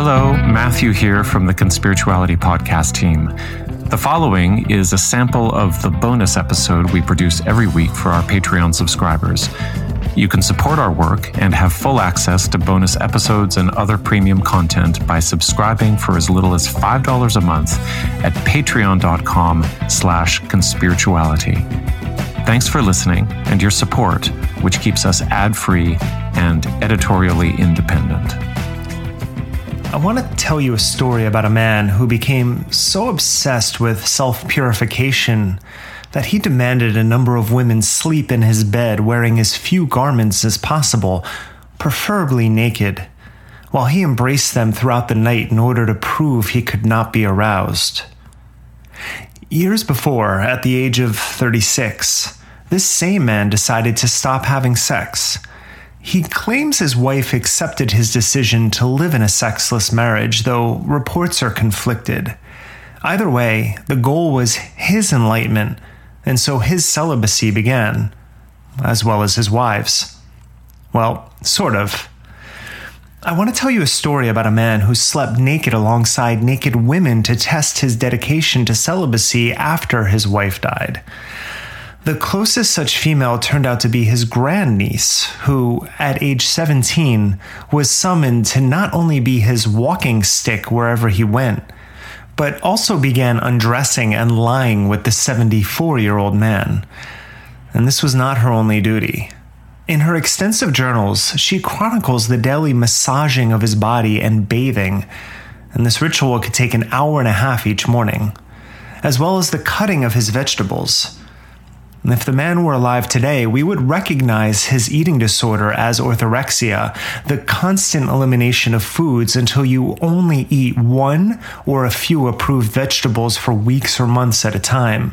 Hello, Matthew here from the Conspirituality Podcast team. The following is a sample of the bonus episode we produce every week for our Patreon subscribers. You can support our work and have full access to bonus episodes and other premium content by subscribing for as little as $5 a month at patreon.com slash conspirituality. Thanks for listening and your support, which keeps us ad-free and editorially independent. I want to tell you a story about a man who became so obsessed with self purification that he demanded a number of women sleep in his bed wearing as few garments as possible, preferably naked, while he embraced them throughout the night in order to prove he could not be aroused. Years before, at the age of 36, this same man decided to stop having sex he claims his wife accepted his decision to live in a sexless marriage, though reports are conflicted. Either way, the goal was his enlightenment, and so his celibacy began, as well as his wife's. Well, sort of. I want to tell you a story about a man who slept naked alongside naked women to test his dedication to celibacy after his wife died. The closest such female turned out to be his grandniece, who, at age 17, was summoned to not only be his walking stick wherever he went, but also began undressing and lying with the 74 year old man. And this was not her only duty. In her extensive journals, she chronicles the daily massaging of his body and bathing, and this ritual could take an hour and a half each morning, as well as the cutting of his vegetables if the man were alive today, we would recognize his eating disorder as orthorexia, the constant elimination of foods until you only eat one or a few approved vegetables for weeks or months at a time.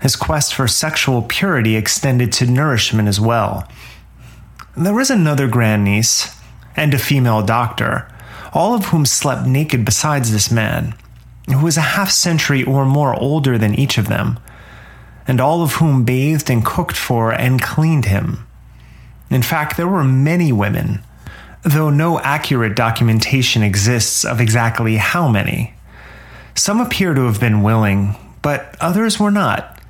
His quest for sexual purity extended to nourishment as well. There was another grandniece and a female doctor, all of whom slept naked besides this man, who was a half century or more older than each of them and all of whom bathed and cooked for and cleaned him. In fact, there were many women, though no accurate documentation exists of exactly how many. Some appear to have been willing, but others were not.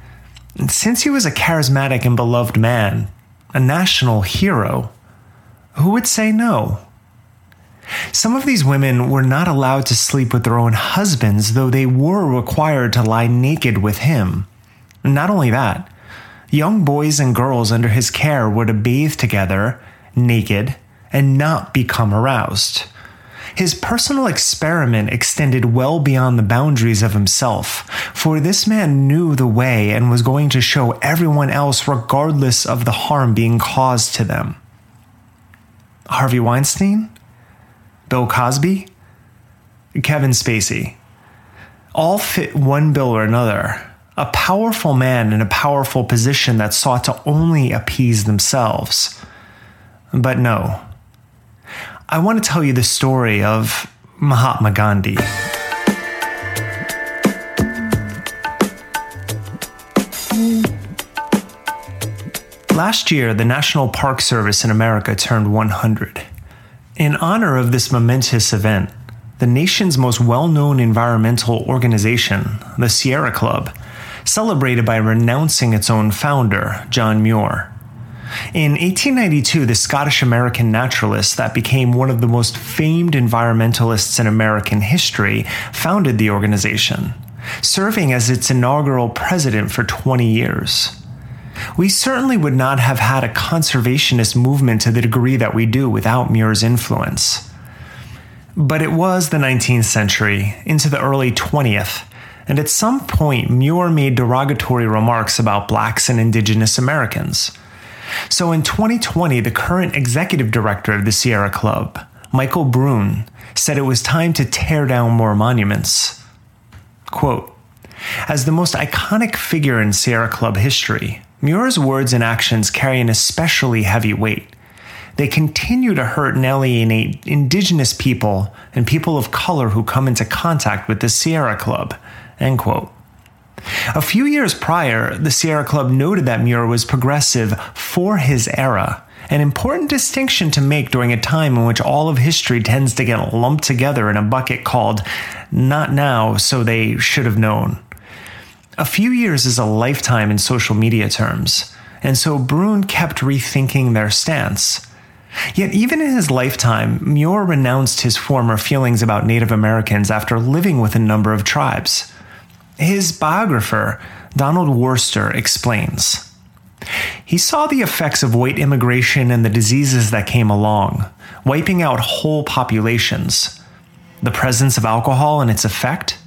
Since he was a charismatic and beloved man, a national hero, who would say no? Some of these women were not allowed to sleep with their own husbands, though they were required to lie naked with him. Not only that, young boys and girls under his care were to bathe together, naked, and not become aroused. His personal experiment extended well beyond the boundaries of himself, for this man knew the way and was going to show everyone else, regardless of the harm being caused to them. Harvey Weinstein? Bill Cosby? Kevin Spacey? All fit one bill or another a powerful man in a powerful position that sought to only appease themselves. But no. I want to tell you the story of Mahatma Gandhi. Last year, the National Park Service in America turned 100. In honor of this momentous event, the nation's most well known environmental organization, the Sierra Club, celebrated by renouncing its own founder, John Muir. In 1892, the Scottish American naturalist that became one of the most famed environmentalists in American history founded the organization, serving as its inaugural president for 20 years. We certainly would not have had a conservationist movement to the degree that we do without Muir's influence. But it was the 19th century, into the early 20th, and at some point, Muir made derogatory remarks about blacks and indigenous Americans. So in 2020, the current executive director of the Sierra Club, Michael Brune, said it was time to tear down more monuments. Quote, as the most iconic figure in Sierra Club history, Muir's words and actions carry an especially heavy weight. They continue to hurt and alienate indigenous people and people of color who come into contact with the Sierra Club, End quote. A few years prior, the Sierra Club noted that Muir was progressive for his era an important distinction to make during a time in which all of history tends to get lumped together in a bucket called not now, so they should have known. A few years is a lifetime in social media terms, and so Brune kept rethinking their stance. Yet, even in his lifetime, Muir renounced his former feelings about Native Americans after living with a number of tribes. His biographer, Donald Worster, explains He saw the effects of white immigration and the diseases that came along, wiping out whole populations. The presence of alcohol and its effect,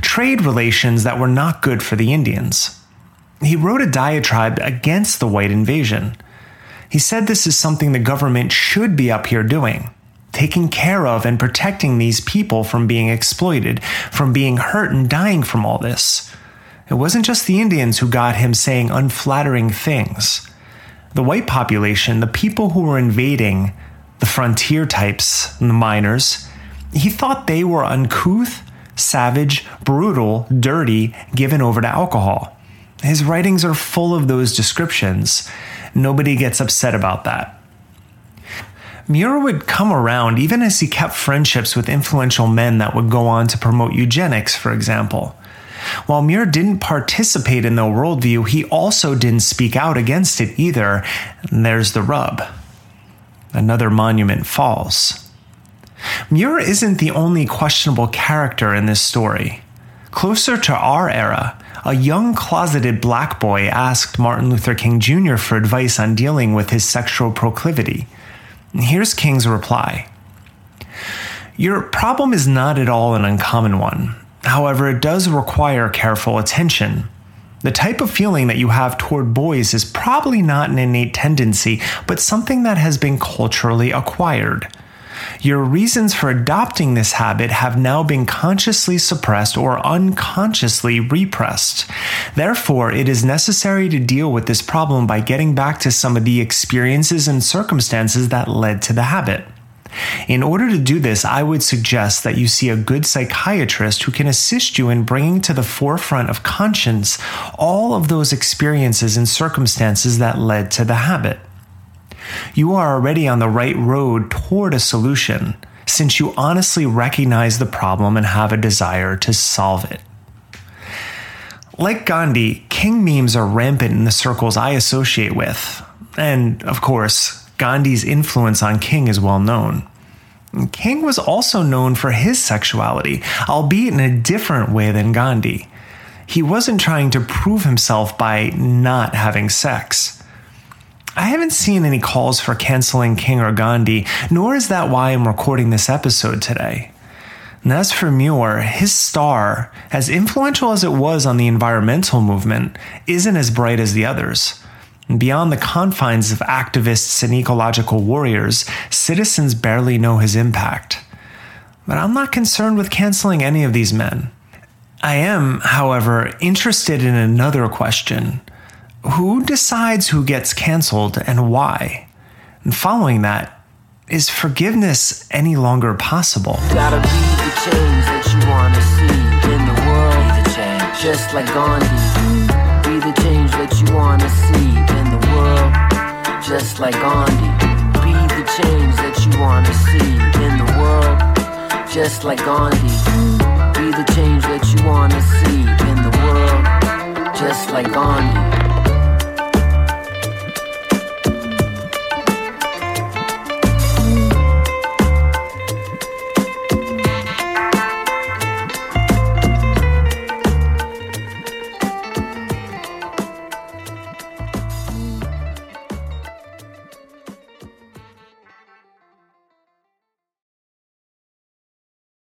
trade relations that were not good for the Indians. He wrote a diatribe against the white invasion he said this is something the government should be up here doing, taking care of and protecting these people from being exploited, from being hurt and dying from all this. It wasn't just the Indians who got him saying unflattering things. The white population, the people who were invading, the frontier types, and the miners, he thought they were uncouth, savage, brutal, dirty, given over to alcohol. His writings are full of those descriptions, Nobody gets upset about that. Muir would come around even as he kept friendships with influential men that would go on to promote eugenics, for example. While Muir didn't participate in the worldview, he also didn't speak out against it either. And there's the rub. Another monument falls. Muir isn't the only questionable character in this story. Closer to our era, a young closeted black boy asked Martin Luther King Jr. for advice on dealing with his sexual proclivity. Here's King's reply Your problem is not at all an uncommon one. However, it does require careful attention. The type of feeling that you have toward boys is probably not an innate tendency, but something that has been culturally acquired. Your reasons for adopting this habit have now been consciously suppressed or unconsciously repressed. Therefore, it is necessary to deal with this problem by getting back to some of the experiences and circumstances that led to the habit. In order to do this, I would suggest that you see a good psychiatrist who can assist you in bringing to the forefront of conscience all of those experiences and circumstances that led to the habit you are already on the right road toward a solution since you honestly recognize the problem and have a desire to solve it. Like Gandhi, King memes are rampant in the circles I associate with. And of course, Gandhi's influence on King is well known. King was also known for his sexuality, albeit in a different way than Gandhi. He wasn't trying to prove himself by not having sex. I haven't seen any calls for canceling King or Gandhi, nor is that why I'm recording this episode today. And as for Muir, his star, as influential as it was on the environmental movement, isn't as bright as the others. And beyond the confines of activists and ecological warriors, citizens barely know his impact. But I'm not concerned with canceling any of these men. I am, however, interested in another question who decides who gets canceled and why? And following that, is forgiveness any longer possible? Gotta be the change that you wanna see in the world. Be the change. Just like Gandhi. Be the change that you wanna see in the world. Just like Gandhi. Be the change that you wanna see in the world. Just like Gandhi. Be the change that you wanna see in the world. Just like Gandhi.